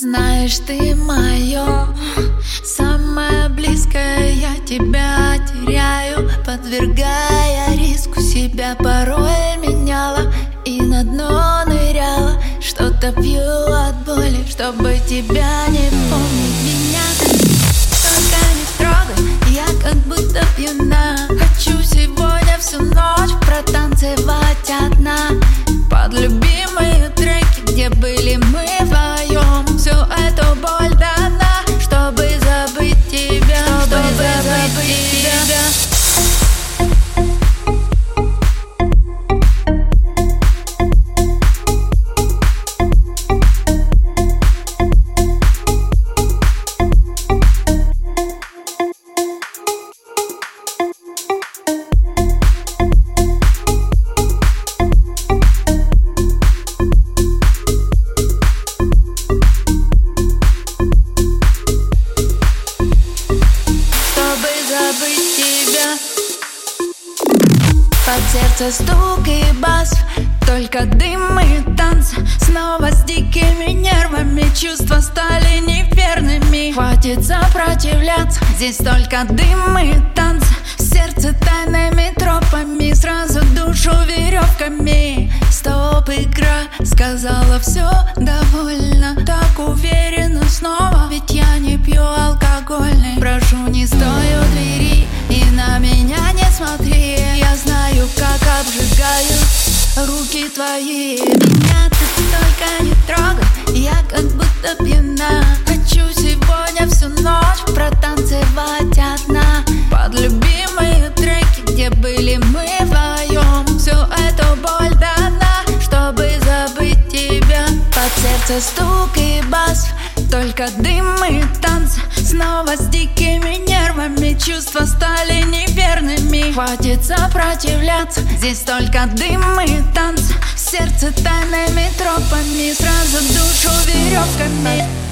Знаешь, ты мое самое близкое Я тебя теряю, подвергая риску. Себя порой меняла и на дно ныряла. Что-то пью от боли, чтобы тебя не помнить. Меня Под сердце стук и бас. Только дым и танцы Снова с дикими нервами. Чувства стали неверными. Хватит сопротивляться. Здесь только дым и танцы Сердце тайными тропами Сразу душу веревками. Стоп, игра Сказала все довольно. Так уверенно руки твои. Меня сердце стук и бас только дым и танцы Снова с дикими нервами Чувства стали неверными. Хватит сопротивляться Здесь только дым и танцы Сердце тайными тропами Сразу душу верет